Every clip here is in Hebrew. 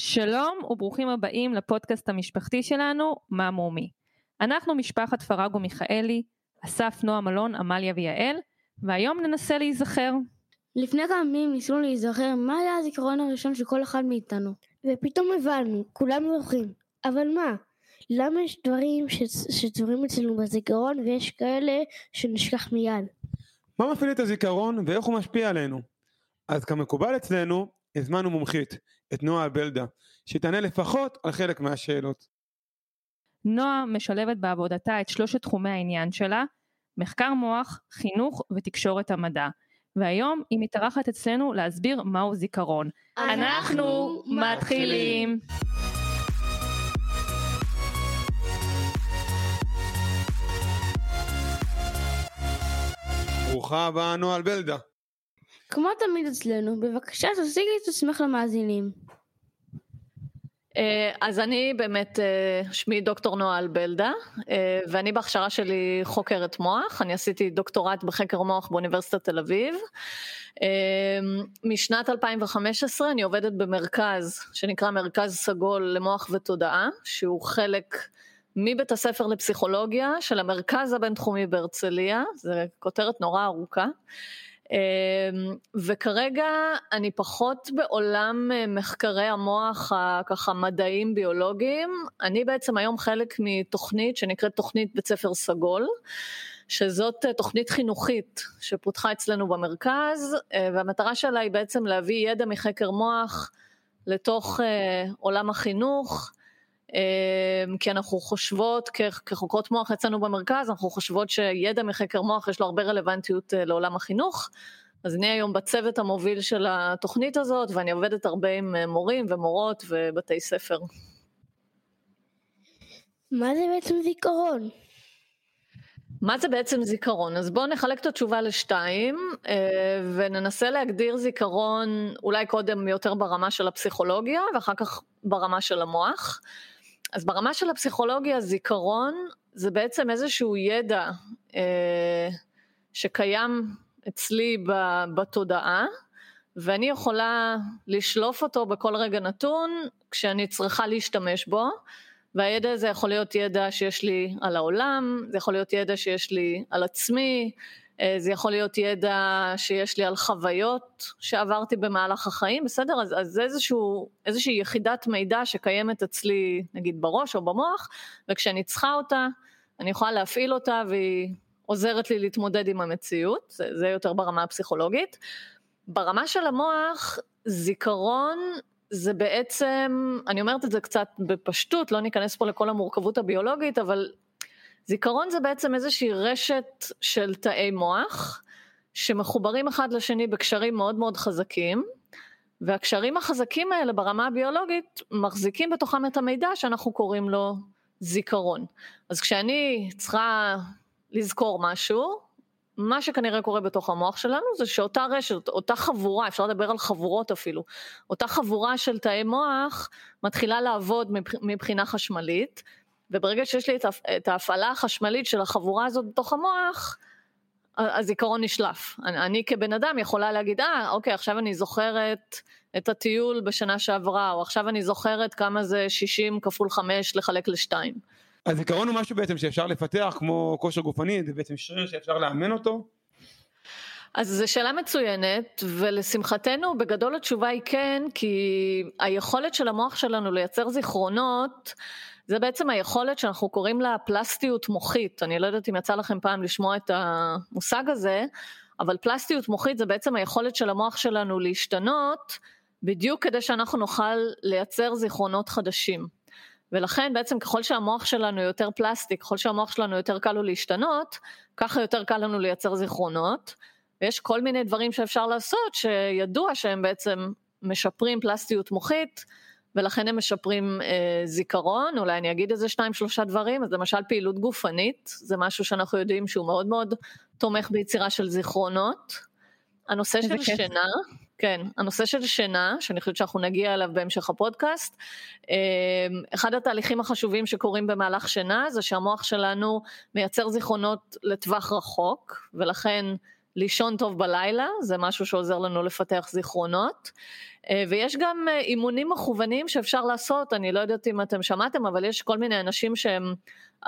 שלום וברוכים הבאים לפודקאסט המשפחתי שלנו, מה מומי. אנחנו משפחת פרגו מיכאלי, אסף, נועה מלון, עמליה ויעל, והיום ננסה להיזכר. לפני כמה ימים ניסינו להיזכר מה היה הזיכרון הראשון של כל אחד מאיתנו. ופתאום הבנו, כולם זוכרים. אבל מה? למה יש דברים שצורים אצלנו בזיכרון ויש כאלה שנשכח מיד? מה מפעיל את הזיכרון ואיך הוא משפיע עלינו? אז כמקובל אצלנו, הזמנו מומחית, את נועה בלדה, שתענה לפחות על חלק מהשאלות. נועה משלבת בעבודתה את שלושת תחומי העניין שלה, מחקר מוח, חינוך ותקשורת המדע. והיום היא מתארחת אצלנו להסביר מהו זיכרון. אנחנו מתחילים. ברוכה הבאה נועה בלדה. כמו תמיד אצלנו, בבקשה תציגי את עצמך למאזינים. אה, אז אני באמת, אה, שמי דוקטור נועה אלבלדה, אה, ואני בהכשרה שלי חוקרת מוח, אני עשיתי דוקטורט בחקר מוח באוניברסיטת תל אביב. משנת 2015 אני עובדת במרכז שנקרא מרכז סגול למוח ותודעה, שהוא חלק מבית הספר לפסיכולוגיה של המרכז הבינתחומי בהרצליה, זו כותרת נורא ארוכה. אמ, וכרגע אני פחות בעולם אה, מחקרי המוח הככה מדעיים ביולוגיים, אני בעצם היום חלק מתוכנית שנקראת תוכנית בית ספר סגול. שזאת אה, תוכנית חינוכית שפותחה אצלנו במרכז והמטרה שלה היא בעצם להביא ידע מחקר מוח לתוך עולם החינוך כי אנחנו חושבות, כחוקרות מוח אצלנו במרכז, אנחנו חושבות שידע מחקר מוח יש לו הרבה רלוונטיות אה, לעולם החינוך. אז אני היום בצוות המוביל של התוכנית הזאת, ואני עובדת הרבה עם אה, מורים ומורות ובתי ספר. מה זה בעצם זיכרון? מה זה בעצם זיכרון? אז בואו נחלק את התשובה לשתיים אה, וננסה להגדיר זיכרון אולי קודם יותר ברמה של הפסיכולוגיה ואחר כך ברמה של המוח. אז ברמה של הפסיכולוגיה זיכרון זה בעצם איזשהו ידע אה, שקיים אצלי בתודעה ואני יכולה לשלוף אותו בכל רגע נתון כשאני צריכה להשתמש בו והידע הזה יכול להיות ידע שיש לי על העולם, זה יכול להיות ידע שיש לי על עצמי, זה יכול להיות ידע שיש לי על חוויות שעברתי במהלך החיים, בסדר? אז, אז איזשהו, איזושהי יחידת מידע שקיימת אצלי נגיד בראש או במוח, וכשאני צריכה אותה, אני יכולה להפעיל אותה והיא עוזרת לי להתמודד עם המציאות, זה, זה יותר ברמה הפסיכולוגית. ברמה של המוח, זיכרון זה בעצם, אני אומרת את זה קצת בפשטות, לא ניכנס פה לכל המורכבות הביולוגית, אבל זיכרון זה בעצם איזושהי רשת של תאי מוח שמחוברים אחד לשני בקשרים מאוד מאוד חזקים והקשרים החזקים האלה ברמה הביולוגית מחזיקים בתוכם את המידע שאנחנו קוראים לו זיכרון. אז כשאני צריכה לזכור משהו, מה שכנראה קורה בתוך המוח שלנו זה שאותה רשת, אותה חבורה, אפשר לדבר על חבורות אפילו, אותה חבורה של תאי מוח מתחילה לעבוד מבחינה חשמלית וברגע שיש לי את ההפעלה החשמלית של החבורה הזאת בתוך המוח, הזיכרון נשלף. אני, אני כבן אדם יכולה להגיד, אה, אוקיי, עכשיו אני זוכרת את הטיול בשנה שעברה, או עכשיו אני זוכרת כמה זה 60 כפול 5 לחלק לשתיים. הזיכרון הוא משהו בעצם שאפשר לפתח כמו כושר גופני, זה בעצם שריר שאפשר לאמן אותו? אז זו שאלה מצוינת, ולשמחתנו בגדול התשובה היא כן, כי היכולת של המוח שלנו לייצר זיכרונות, זה בעצם היכולת שאנחנו קוראים לה פלסטיות מוחית, אני לא יודעת אם יצא לכם פעם לשמוע את המושג הזה, אבל פלסטיות מוחית זה בעצם היכולת של המוח שלנו להשתנות, בדיוק כדי שאנחנו נוכל לייצר זיכרונות חדשים. ולכן בעצם ככל שהמוח שלנו יותר פלסטי, ככל שהמוח שלנו יותר קל לו להשתנות, ככה יותר קל לנו לייצר זיכרונות. ויש כל מיני דברים שאפשר לעשות שידוע שהם בעצם משפרים פלסטיות מוחית, ולכן הם משפרים אה, זיכרון, אולי אני אגיד איזה שניים שלושה דברים, אז למשל פעילות גופנית, זה משהו שאנחנו יודעים שהוא מאוד מאוד תומך ביצירה של זיכרונות. הנושא של כיף. שינה, כן, הנושא של שינה, שאני חושבת שאנחנו נגיע אליו בהמשך הפודקאסט, אה, אחד התהליכים החשובים שקורים במהלך שינה זה שהמוח שלנו מייצר זיכרונות לטווח רחוק, ולכן לישון טוב בלילה, זה משהו שעוזר לנו לפתח זיכרונות. אה, ויש גם אה, אימונים מכוונים שאפשר לעשות, אני לא יודעת אם אתם שמעתם, אבל יש כל מיני אנשים שהם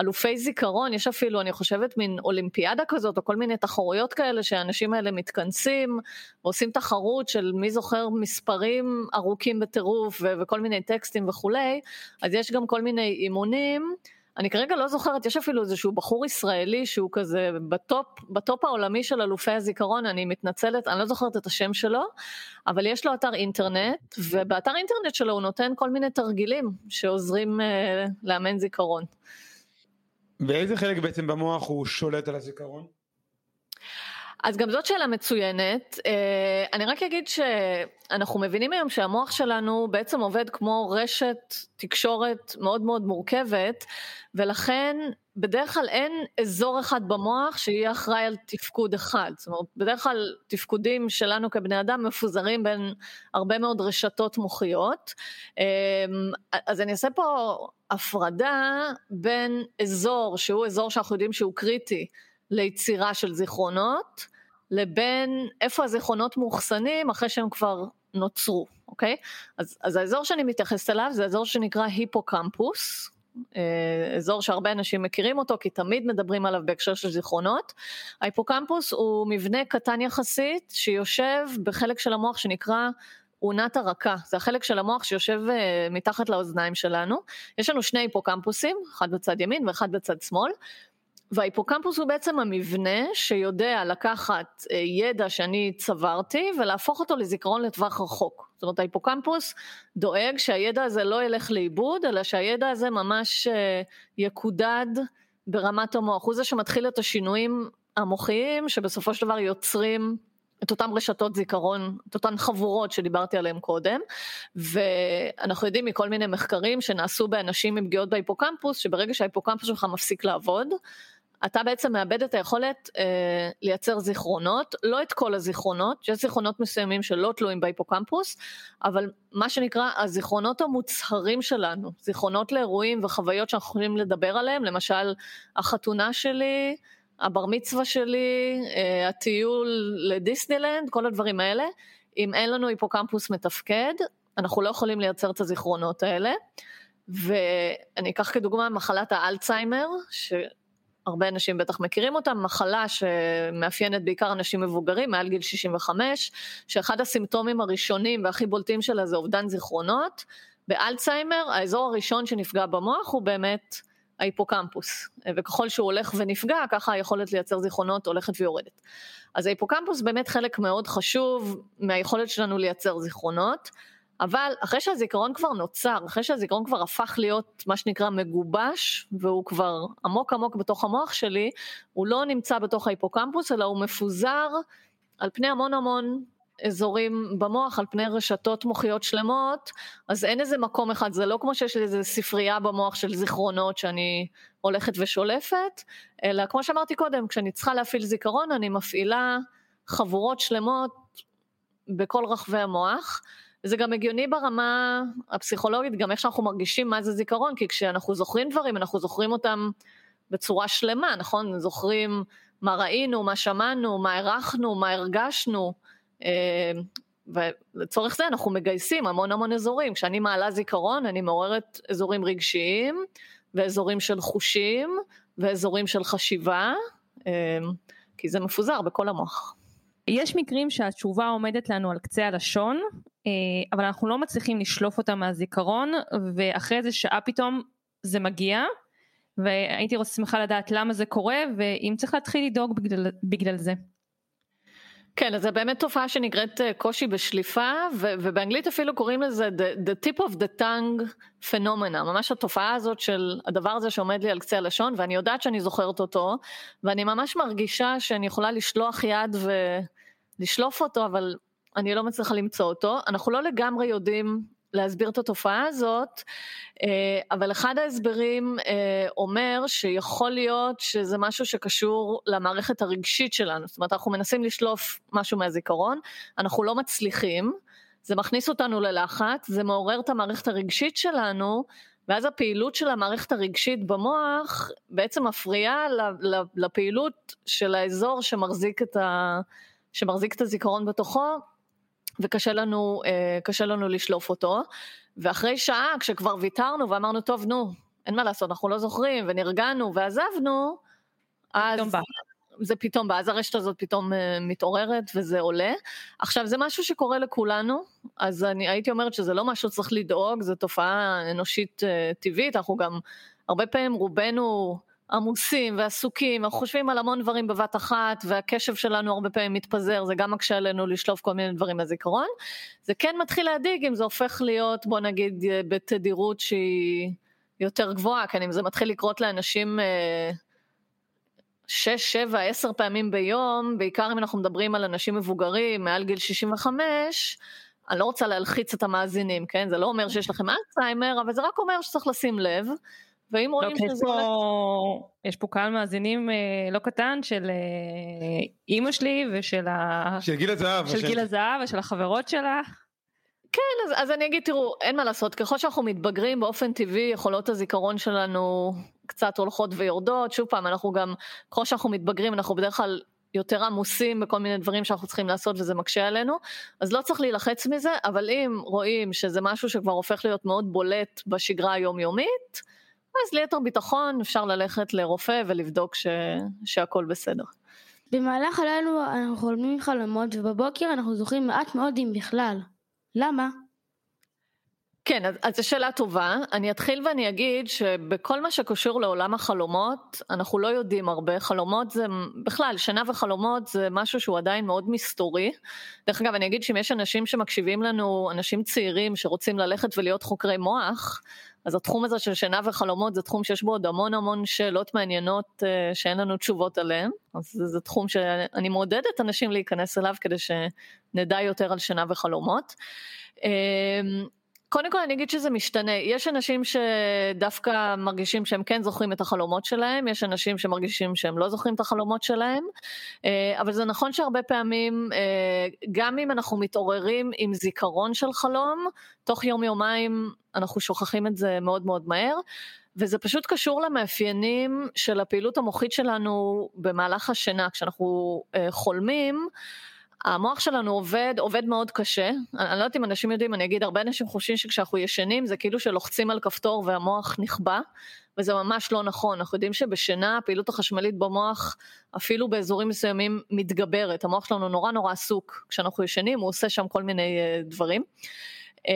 אלופי זיכרון, יש אפילו, אני חושבת, מין אולימפיאדה כזאת, או כל מיני תחרויות כאלה שהאנשים האלה מתכנסים, ועושים תחרות של מי זוכר מספרים ארוכים בטירוף, וכל מיני טקסטים וכולי, אז יש גם כל מיני אימונים. אני כרגע לא זוכרת, יש אפילו איזשהו בחור ישראלי שהוא כזה בטופ, בטופ העולמי של אלופי הזיכרון, אני מתנצלת, אני לא זוכרת את השם שלו, אבל יש לו אתר אינטרנט, ובאתר אינטרנט שלו הוא נותן כל מיני תרגילים שעוזרים uh, לאמן זיכרון. ואיזה חלק בעצם במוח הוא שולט על הזיכרון? אז גם זאת שאלה מצוינת. אה, אני רק אגיד שאנחנו מבינים היום שהמוח שלנו בעצם עובד כמו רשת תקשורת מאוד מאוד מורכבת, ולכן בדרך כלל אין אזור אחד במוח שיהיה אחראי על תפקוד אחד. זאת אומרת, בדרך כלל תפקודים שלנו כבני אדם מפוזרים בין הרבה מאוד רשתות מוחיות. אה, אז אני אעשה פה הפרדה בין אזור שהוא אזור שאנחנו יודעים שהוא קריטי. ליצירה של זיכרונות, לבין איפה הזיכרונות מאוחסנים אחרי שהם כבר נוצרו, אוקיי? אז, אז האזור שאני מתייחסת אליו זה אזור שנקרא היפוקמפוס, אה, אזור שהרבה אנשים מכירים אותו כי תמיד מדברים עליו בהקשר של זיכרונות. ההיפוקמפוס הוא מבנה קטן יחסית שיושב בחלק של המוח שנקרא אונת הרקה, זה החלק של המוח שיושב uh, מתחת לאוזניים שלנו. יש לנו שני היפוקמפוסים, אחד בצד ימין ואחד בצד שמאל, וההיפוקמפוס הוא בעצם המבנה שיודע לקחת אה, ידע שאני צברתי ולהפוך אותו לזיכרון לטווח רחוק. זאת אומרת ההיפוקמפוס דואג שהידע הזה לא ילך לאיבוד, אלא שהידע הזה ממש אה, יקודד ברמת המוח. הוא זה שמתחיל את השינויים המוחיים שבסופו של דבר יוצרים את אותן רשתות זיכרון, את אותן חבורות שדיברתי עליהן קודם, ואנחנו יודעים מכל מיני מחקרים שנעשו באנשים עם פגיעות בהיפוקמפוס, שברגע שההיפוקמפוס שלך מפסיק לעבוד, אתה בעצם מאבד את היכולת אה, לייצר זיכרונות, לא את כל הזיכרונות, יש זיכרונות מסוימים שלא תלויים בהיפוקמפוס, אבל מה שנקרא הזיכרונות המוצהרים שלנו, זיכרונות לאירועים וחוויות שאנחנו יכולים לדבר עליהם, למשל החתונה שלי, הבר מצווה שלי, אה, הטיול לדיסנילנד, כל הדברים האלה, אם אין לנו היפוקמפוס מתפקד, אנחנו לא יכולים לייצר את הזיכרונות האלה. ואני אקח כדוגמה מחלת האלצהיימר. הרבה אנשים בטח מכירים אותה, מחלה שמאפיינת בעיקר אנשים מבוגרים מעל גיל 65, שאחד הסימפטומים הראשונים והכי בולטים שלה זה אובדן זיכרונות. באלצהיימר האזור הראשון שנפגע במוח הוא באמת ההיפוקמפוס, וככל שהוא הולך ונפגע ככה היכולת לייצר זיכרונות הולכת ויורדת. אז ההיפוקמפוס באמת חלק מאוד חשוב מהיכולת שלנו לייצר זיכרונות. אבל אחרי שהזיכרון כבר נוצר, אחרי שהזיכרון כבר הפך להיות מה שנקרא מגובש, והוא כבר עמוק עמוק בתוך המוח שלי, הוא לא נמצא בתוך ההיפוקמפוס, אלא הוא מפוזר על פני המון המון אזורים במוח, על פני רשתות מוחיות שלמות, אז אין איזה מקום אחד, זה לא כמו שיש לי איזה ספרייה במוח של זיכרונות שאני הולכת ושולפת, אלא כמו שאמרתי קודם, כשאני צריכה להפעיל זיכרון, אני מפעילה חבורות שלמות בכל רחבי המוח. זה גם הגיוני ברמה הפסיכולוגית, גם איך שאנחנו מרגישים מה זה זיכרון, כי כשאנחנו זוכרים דברים, אנחנו זוכרים אותם בצורה שלמה, נכון? זוכרים מה ראינו, מה שמענו, מה הערכנו, מה הרגשנו, אה, ולצורך זה אנחנו מגייסים המון המון אזורים. כשאני מעלה זיכרון, אני מעוררת אזורים רגשיים, ואזורים של חושים, ואזורים של חשיבה, אה, כי זה מפוזר בכל המוח. יש מקרים שהתשובה עומדת לנו על קצה הלשון, אבל אנחנו לא מצליחים לשלוף אותה מהזיכרון, ואחרי איזה שעה פתאום זה מגיע, והייתי שמחה לדעת למה זה קורה, ואם צריך להתחיל לדאוג בגלל, בגלל זה. כן, אז זה באמת תופעה שנקראת אה, קושי בשליפה, ו- ובאנגלית אפילו קוראים לזה the, the tip of the tongue phenomena, ממש התופעה הזאת של הדבר הזה שעומד לי על קצה הלשון, ואני יודעת שאני זוכרת אותו, ואני ממש מרגישה שאני יכולה לשלוח יד ולשלוף אותו, אבל אני לא מצליחה למצוא אותו. אנחנו לא לגמרי יודעים להסביר את התופעה הזאת, אה, אבל אחד ההסברים אה, אומר שיכול להיות שזה משהו שקשור למערכת הרגשית שלנו, זאת אומרת אנחנו מנסים לשלוף משהו מהזיכרון, אנחנו לא מצליחים, זה מכניס אותנו ללחץ, זה מעורר את המערכת הרגשית שלנו, ואז הפעילות של המערכת הרגשית במוח בעצם מפריעה לפעילות של האזור שמחזיק את, ה, שמחזיק את הזיכרון בתוכו, וקשה לנו, אה, לנו לשלוף אותו. ואחרי שעה, כשכבר ויתרנו ואמרנו, טוב, נו, אין מה לעשות, אנחנו לא זוכרים, ונרגענו ועזבנו, אז... זה פתאום בא, אז הרשת הזאת פתאום uh, מתעוררת וזה עולה. עכשיו זה משהו שקורה לכולנו, אז אני הייתי אומרת שזה לא משהו שצריך לדאוג, זו תופעה אנושית uh, טבעית, אנחנו גם הרבה פעמים רובנו עמוסים ועסוקים, אנחנו חושבים על המון דברים בבת אחת, והקשב שלנו הרבה פעמים מתפזר, זה גם מקשה עלינו לשלוף כל מיני דברים מהזיכרון. זה כן מתחיל להדאיג אם זה הופך להיות, בוא נגיד, אה, בתדירות שהיא יותר גבוהה, כן, אם זה מתחיל לקרות לאנשים... Uh, שש, שבע, עשר פעמים ביום, בעיקר אם אנחנו מדברים על אנשים מבוגרים מעל גיל 65, אני לא רוצה להלחיץ את המאזינים, כן? זה לא אומר שיש לכם אלצהיימר, אבל זה רק אומר שצריך לשים לב. ואם רואים לא, שזה הולך... יש פה קהל מאזינים אה, לא קטן של אה, אימא שלי ושל ה... של גיל הזהב. של גיל הזהב ושל החברות שלה. כן, אז, אז אני אגיד, תראו, אין מה לעשות, ככל שאנחנו מתבגרים באופן טבעי, יכולות הזיכרון שלנו קצת הולכות ויורדות, שוב פעם, אנחנו גם, ככל שאנחנו מתבגרים, אנחנו בדרך כלל יותר עמוסים בכל מיני דברים שאנחנו צריכים לעשות וזה מקשה עלינו, אז לא צריך להילחץ מזה, אבל אם רואים שזה משהו שכבר הופך להיות מאוד בולט בשגרה היומיומית, אז ליתר ביטחון אפשר ללכת לרופא ולבדוק ש... שהכל בסדר. במהלך הלילה אנחנו חולמים חלומות ובבוקר אנחנו זוכרים מעט מאוד אם בכלל. למה? כן, אז, אז זו שאלה טובה. אני אתחיל ואני אגיד שבכל מה שקשור לעולם החלומות, אנחנו לא יודעים הרבה. חלומות זה, בכלל, שינה וחלומות זה משהו שהוא עדיין מאוד מסתורי. דרך אגב, אני אגיד שאם יש אנשים שמקשיבים לנו, אנשים צעירים שרוצים ללכת ולהיות חוקרי מוח, אז התחום הזה של שינה וחלומות זה תחום שיש בו עוד המון המון שאלות מעניינות uh, שאין לנו תשובות עליהן. אז זה, זה תחום שאני מעודדת אנשים להיכנס אליו כדי שנדע יותר על שינה וחלומות. קודם כל אני אגיד שזה משתנה, יש אנשים שדווקא מרגישים שהם כן זוכרים את החלומות שלהם, יש אנשים שמרגישים שהם לא זוכרים את החלומות שלהם, אה, אבל זה נכון שהרבה פעמים, אה, גם אם אנחנו מתעוררים עם זיכרון של חלום, תוך יום יומיים אנחנו שוכחים את זה מאוד מאוד מהר, וזה פשוט קשור למאפיינים של הפעילות המוחית שלנו במהלך השינה, כשאנחנו אה, חולמים, המוח שלנו עובד, עובד מאוד קשה. אני, אני לא יודעת אם אנשים יודעים, אני אגיד, הרבה אנשים חושבים שכשאנחנו ישנים זה כאילו שלוחצים על כפתור והמוח נכבה, וזה ממש לא נכון. אנחנו יודעים שבשינה הפעילות החשמלית במוח, אפילו באזורים מסוימים, מתגברת. המוח שלנו נורא נורא עסוק. כשאנחנו ישנים הוא עושה שם כל מיני uh, דברים. Uh,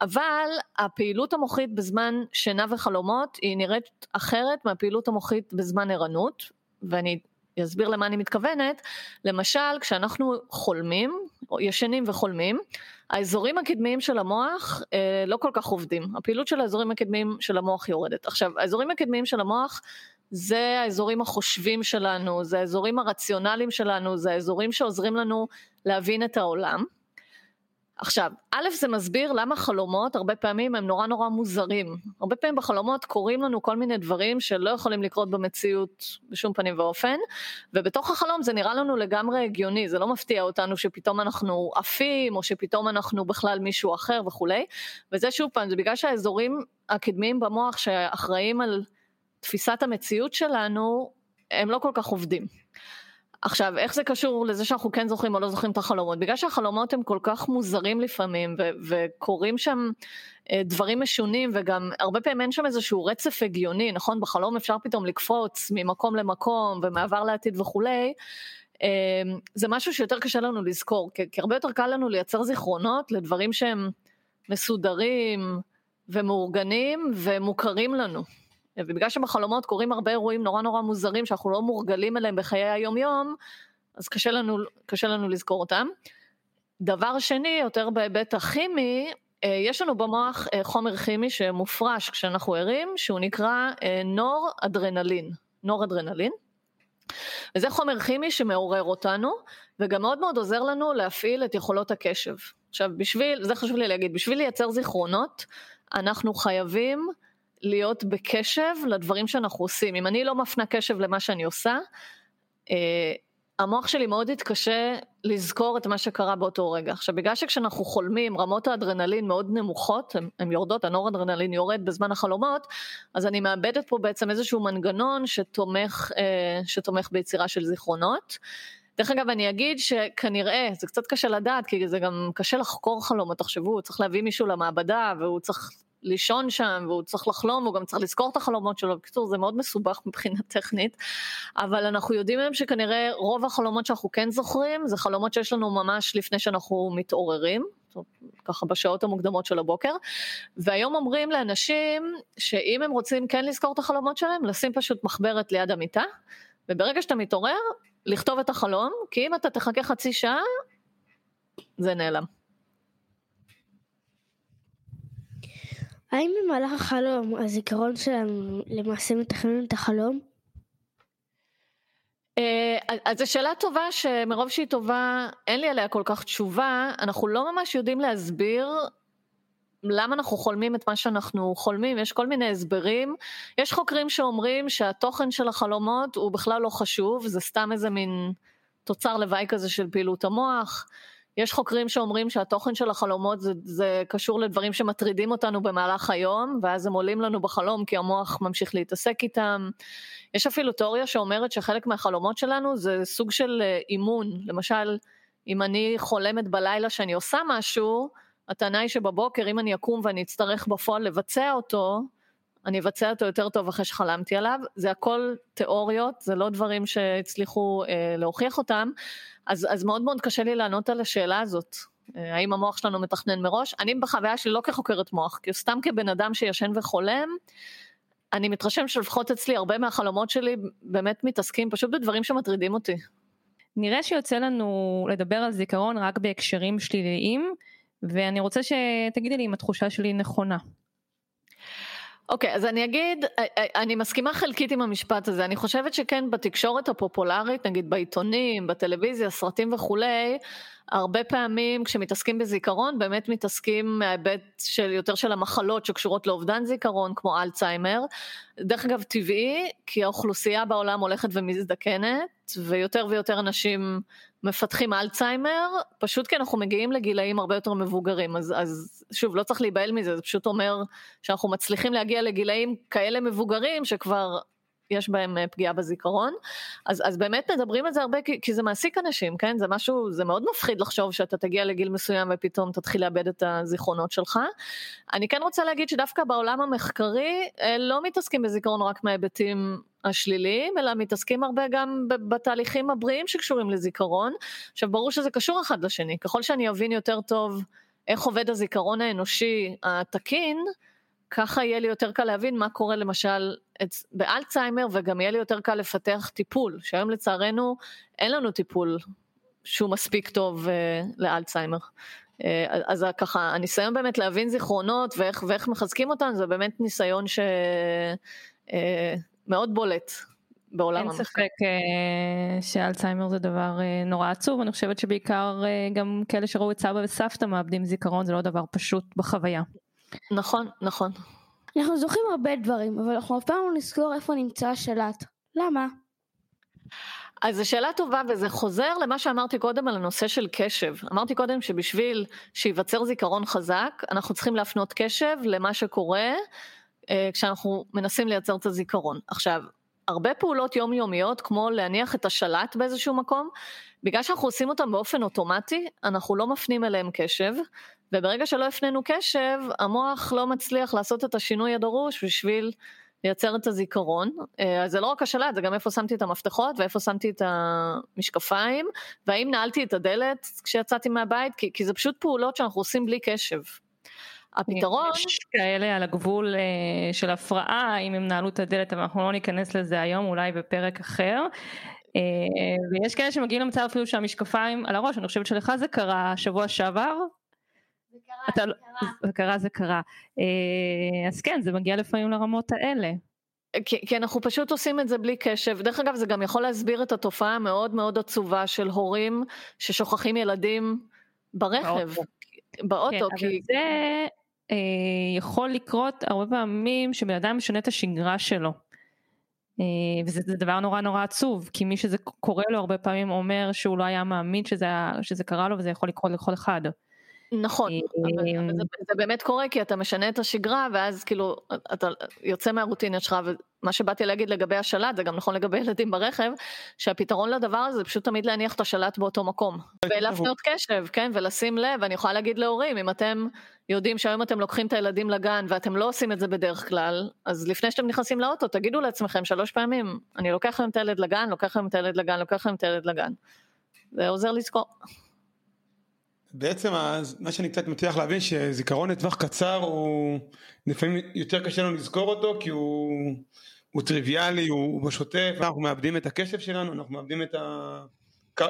אבל הפעילות המוחית בזמן שינה וחלומות היא נראית אחרת מהפעילות המוחית בזמן ערנות, ואני אסביר למה אני מתכוונת, למשל כשאנחנו חולמים, או ישנים וחולמים, האזורים הקדמיים של המוח אה, לא כל כך עובדים, הפעילות של האזורים הקדמיים של המוח יורדת. עכשיו, האזורים הקדמיים של המוח זה האזורים החושבים שלנו, זה האזורים הרציונליים שלנו, זה האזורים שעוזרים לנו להבין את העולם. עכשיו, א' זה מסביר למה חלומות הרבה פעמים הם נורא נורא מוזרים. הרבה פעמים בחלומות קורים לנו כל מיני דברים שלא יכולים לקרות במציאות בשום פנים ואופן, ובתוך החלום זה נראה לנו לגמרי הגיוני, זה לא מפתיע אותנו שפתאום אנחנו עפים, או שפתאום אנחנו בכלל מישהו אחר וכולי, וזה שוב פעם, זה בגלל שהאזורים הקדמיים במוח שאחראים על תפיסת המציאות שלנו, הם לא כל כך עובדים. עכשיו, איך זה קשור לזה שאנחנו כן זוכרים או לא זוכרים את החלומות? בגלל שהחלומות הם כל כך מוזרים לפעמים, ו- וקורים שם אה, דברים משונים, וגם הרבה פעמים אין שם איזשהו רצף הגיוני, נכון? בחלום אפשר פתאום לקפוץ ממקום למקום, ומעבר לעתיד וכולי. אה, זה משהו שיותר קשה לנו לזכור, כי, כי הרבה יותר קל לנו לייצר זיכרונות לדברים שהם מסודרים ומאורגנים ומוכרים לנו. ובגלל שבחלומות קורים הרבה אירועים נורא נורא מוזרים שאנחנו לא מורגלים אליהם בחיי היום יום, אז קשה לנו, קשה לנו לזכור אותם. דבר שני, יותר בהיבט הכימי, אה, יש לנו במוח אה, חומר כימי שמופרש כשאנחנו ערים, שהוא נקרא אה, נור אדרנלין. נור אדרנלין. וזה חומר כימי שמעורר אותנו, וגם מאוד מאוד עוזר לנו להפעיל את יכולות הקשב. עכשיו, בשביל, זה חשוב לי להגיד, בשביל לייצר זיכרונות, אנחנו חייבים להיות בקשב לדברים שאנחנו עושים. אם אני לא מפנה קשב למה שאני עושה, אה, המוח שלי מאוד התקשה לזכור את מה שקרה באותו רגע. עכשיו, בגלל שכשאנחנו חולמים רמות האדרנלין מאוד נמוכות, הן יורדות, הנור-אדרנלין יורד בזמן החלומות, אז אני מאבדת פה בעצם איזשהו מנגנון שתומך, אה, שתומך ביצירה של זיכרונות. דרך אגב, אני אגיד שכנראה, זה קצת קשה לדעת, כי זה גם קשה לחקור חלומות, תחשבו, צריך להביא מישהו למעבדה, והוא צריך לישון שם, והוא צריך לחלום, והוא גם צריך לזכור את החלומות שלו. בקיצור, זה מאוד מסובך מבחינה טכנית, אבל אנחנו יודעים היום שכנראה רוב החלומות שאנחנו כן זוכרים, זה חלומות שיש לנו ממש לפני שאנחנו מתעוררים. ככה בשעות המוקדמות של הבוקר, והיום אומרים לאנשים שאם הם רוצים כן לזכור את החלומות שלהם, לשים פשוט מחברת ליד המיטה, וברגע שאתה מתעורר, לכתוב את החלום, כי אם אתה תחכה חצי שעה, זה נעלם. האם במהלך החלום הזיכרון שלנו למעשה מתכנן את החלום? אה, אז זו שאלה טובה שמרוב שהיא טובה אין לי עליה כל כך תשובה, אנחנו לא ממש יודעים להסביר למה אנחנו חולמים את מה שאנחנו חולמים, יש כל מיני הסברים. יש חוקרים שאומרים שהתוכן של החלומות הוא בכלל לא חשוב, זה סתם איזה מין תוצר לוואי כזה של פעילות המוח. יש חוקרים שאומרים שהתוכן של החלומות זה, זה קשור לדברים שמטרידים אותנו במהלך היום, ואז הם עולים לנו בחלום כי המוח ממשיך להתעסק איתם. יש אפילו תיאוריה שאומרת שחלק מהחלומות שלנו זה סוג של אה, אימון. למשל, אם אני חולמת בלילה שאני עושה משהו, הטענה היא שבבוקר אם אני אקום ואני אצטרך בפועל לבצע אותו, אני אבצע אותו יותר טוב אחרי שחלמתי עליו, זה הכל תיאוריות, זה לא דברים שהצליחו אה, להוכיח אותם, אז, אז מאוד מאוד קשה לי לענות על השאלה הזאת, אה, האם המוח שלנו מתכנן מראש, אני בחוויה שלי לא כחוקרת מוח, כי סתם כבן אדם שישן וחולם, אני מתרשם שלפחות אצלי הרבה מהחלומות שלי באמת מתעסקים פשוט בדברים שמטרידים אותי. נראה שיוצא לנו לדבר על זיכרון רק בהקשרים שליליים, ואני רוצה שתגידי לי אם התחושה שלי נכונה. אוקיי, okay, אז אני אגיד, אה, אה, אני מסכימה חלקית עם המשפט הזה, אני חושבת שכן בתקשורת הפופולרית, נגיד בעיתונים, בטלוויזיה, סרטים וכולי, הרבה פעמים כשמתעסקים בזיכרון, באמת מתעסקים מההיבט של יותר של המחלות שקשורות לאובדן זיכרון, כמו אלצהיימר. דרך אגב, טבעי, כי האוכלוסייה בעולם הולכת ומזדקנת, ויותר ויותר אנשים מפתחים אלצהיימר, פשוט כי אנחנו מגיעים לגילאים הרבה יותר מבוגרים. אז, אז שוב, לא צריך להיבהל מזה, זה פשוט אומר שאנחנו מצליחים להגיע לגילאים כאלה מבוגרים, שכבר יש בהם אה, פגיעה בזיכרון. אז, אז באמת מדברים על זה הרבה כי, כי זה מעסיק אנשים, כן? זה משהו, זה מאוד מפחיד לחשוב שאתה תגיע לגיל מסוים ופתאום תתחיל לאבד את הזיכרונות שלך. אני כן רוצה להגיד שדווקא בעולם המחקרי אה, לא מתעסקים בזיכרון רק מההיבטים השליליים, אלא מתעסקים הרבה גם בתהליכים הבריאים שקשורים לזיכרון. עכשיו ברור שזה קשור אחד לשני, ככל שאני אבין יותר טוב איך עובד הזיכרון האנושי התקין, ככה יהיה לי יותר קל להבין מה קורה למשל באלצהיימר וגם יהיה לי יותר קל לפתח טיפול, שהיום לצערנו אין לנו טיפול שהוא מספיק טוב uh, לאלצהיימר. Uh, אז ככה, הניסיון באמת להבין זיכרונות ואיך, ואיך מחזקים אותם זה באמת ניסיון שמאוד אה, uh, בולט בעולם המחקר. אין ספק uh, שאלצהיימר זה דבר uh, נורא עצוב, אני חושבת שבעיקר uh, גם כאלה שראו את סבא וסבתא מאבדים זיכרון זה לא דבר פשוט בחוויה. נכון, נכון. אנחנו זוכרים הרבה דברים, אבל אנחנו אף פעם לא נזכור איפה נמצא השלט. למה? אז זו שאלה טובה וזה חוזר למה שאמרתי קודם על הנושא של קשב. אמרתי קודם שבשביל שייווצר זיכרון חזק, אנחנו צריכים להפנות קשב למה שקורה אה, כשאנחנו מנסים לייצר את הזיכרון. עכשיו, הרבה פעולות יומיומיות, כמו להניח את השלט באיזשהו מקום, בגלל שאנחנו עושים אותם באופן אוטומטי, אנחנו לא מפנים אליהם קשב, וברגע שלא הפנינו קשב, המוח לא מצליח לעשות את השינוי הדרוש בשביל לייצר את הזיכרון. אה, אז זה לא רק השלט, זה גם איפה שמתי את המפתחות ואיפה שמתי את המשקפיים, והאם נעלתי את הדלת כשיצאתי מהבית, כי, כי זה פשוט פעולות שאנחנו עושים בלי קשב. הפתרון... יש כאלה על הגבול אה, של הפרעה, אם הם נעלו את הדלת, אבל אנחנו לא ניכנס לזה היום, אולי בפרק אחר. אה, ויש כאלה שמגיעים למצב אפילו שהמשקפיים על הראש, אני חושבת שלך זה קרה שבוע שעבר, זה קרה, לא- זה קרה. זה קרה, אה, אז כן, זה מגיע לפעמים לרמות האלה. כי, כי אנחנו פשוט עושים את זה בלי קשב. דרך אגב, זה גם יכול להסביר את התופעה המאוד מאוד עצובה של הורים ששוכחים ילדים ברכב, באוטו. כן, כי... אבל זה יכול לקרות הרבה פעמים שבן אדם משנה את השגרה שלו. וזה דבר נורא נורא עצוב, כי מי שזה קורה לו הרבה פעמים אומר שהוא לא היה מאמין שזה, שזה קרה לו וזה יכול לקרות לכל אחד. נכון, אבל, אבל זה באמת קורה כי אתה משנה את השגרה ואז כאילו אתה יוצא מהרוטינה שלך ומה שבאתי להגיד לגבי השלט זה גם נכון לגבי ילדים ברכב שהפתרון לדבר הזה זה פשוט תמיד להניח את השלט באותו מקום. ולהפנות קשב כן ולשים לב. אני יכולה להגיד להורים אם אתם יודעים שהיום אתם לוקחים את הילדים לגן ואתם לא עושים את זה בדרך כלל אז לפני שאתם נכנסים לאוטו תגידו לעצמכם שלוש פעמים אני לוקח היום את הילד לגן לוקח היום את הילד לגן לוקח היום את הילד לגן. זה עוזר לזכור. בעצם מה שאני קצת מצליח להבין שזיכרון לטווח קצר הוא לפעמים יותר קשה לנו לזכור אותו כי הוא, הוא טריוויאלי, הוא, הוא בשוטף, אנחנו מאבדים את הקשב שלנו, אנחנו מאבדים את, ה,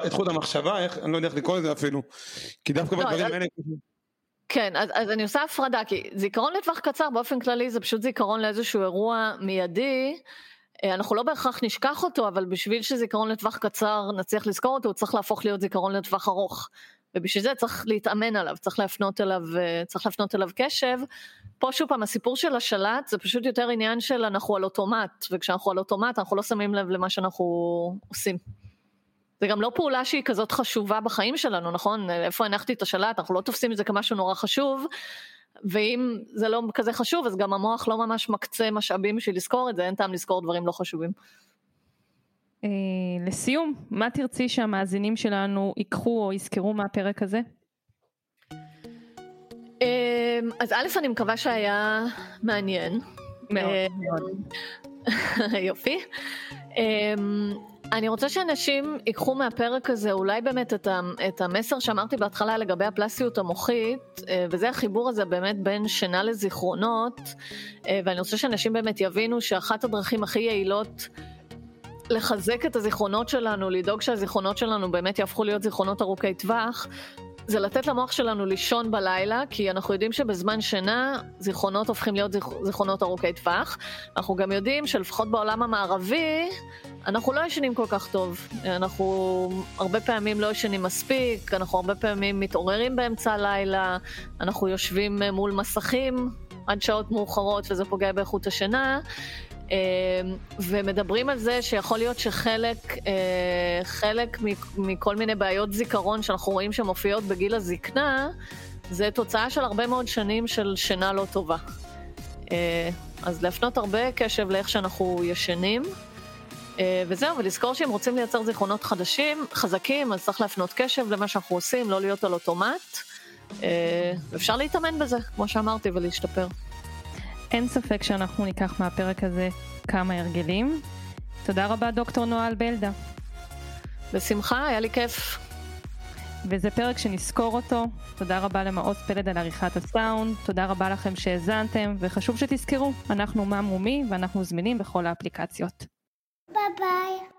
את חוט המחשבה, איך, אני לא יודע איך לקרוא לזה אפילו, כי דווקא לא, בדברים האלה... כן, אז, אז אני עושה הפרדה, כי זיכרון לטווח קצר באופן כללי זה פשוט זיכרון לאיזשהו אירוע מיידי. אה, אנחנו לא בהכרח נשכח אותו, אבל בשביל שזיכרון לטווח קצר נצליח לזכור אותו, הוא צריך להפוך להיות זיכרון לטווח ארוך. ובשביל זה צריך להתאמן עליו, צריך להפנות אליו, אה, צריך להפנות אליו קשב. פה שוב פעם, הסיפור של השלט זה פשוט יותר עניין של אנחנו על אוטומט, וכשאנחנו על אוטומט אנחנו לא שמים לב למה שאנחנו עושים. זה גם לא פעולה שהיא כזאת חשובה בחיים שלנו, נכון? איפה הנחתי את השלט, אנחנו לא תופסים את זה כמשהו נורא חשוב, ואם זה לא כזה חשוב, אז גם המוח לא ממש מקצה משאבים בשביל לזכור את זה, אין טעם לזכור דברים לא חשובים. אה, לסיום, מה תרצי שהמאזינים שלנו ייקחו או יזכרו מהפרק הזה? אה, אז א', אני מקווה שהיה מעניין. מאוד. אה, יופי. אני רוצה שאנשים ייקחו מהפרק הזה אולי באמת את, את המסר שאמרתי בהתחלה לגבי הפלסטיות המוחית, וזה החיבור הזה באמת בין שינה לזיכרונות, ואני רוצה שאנשים באמת יבינו שאחת הדרכים הכי יעילות לחזק את הזיכרונות שלנו, לדאוג שהזיכרונות שלנו באמת יהפכו להיות זיכרונות ארוכי טווח, זה לתת למוח שלנו לישון בלילה, כי אנחנו יודעים שבזמן שינה זיכרונות הופכים להיות זיכ... זיכרונות ארוכי טווח. אנחנו גם יודעים שלפחות בעולם המערבי, אנחנו לא ישנים כל כך טוב. אנחנו הרבה פעמים לא ישנים מספיק, אנחנו הרבה פעמים מתעוררים באמצע הלילה, אנחנו יושבים מול מסכים עד שעות מאוחרות וזה פוגע באיכות השינה. אמ, ומדברים על זה שיכול להיות שחלק אה, חלק מכל מיני בעיות זיכרון שאנחנו רואים שמופיעות בגיל הזקנה, זה תוצאה של הרבה מאוד שנים של שינה לא טובה. אה, אז להפנות הרבה קשב לאיך שאנחנו ישנים. אה, וזהו, ולזכור שאם רוצים לייצר זיכרונות חדשים, חזקים, אז צריך להפנות קשב למה שאנחנו עושים, לא להיות על אוטומט. אפשר להתאמן בזה, כמו שאמרתי, ולהשתפר. אין ספק שאנחנו ניקח מהפרק הזה כמה הרגלים. תודה רבה דוקטור נועה בלדה. בשמחה, היה לי כיף. וזה פרק שנזכור אותו. תודה רבה למעוז פלד על עריכת הסאונד, תודה רבה לכם שהאזנתם, וחשוב שתזכרו, אנחנו מה מומי ואנחנו זמינים בכל האפליקציות. ביי ביי.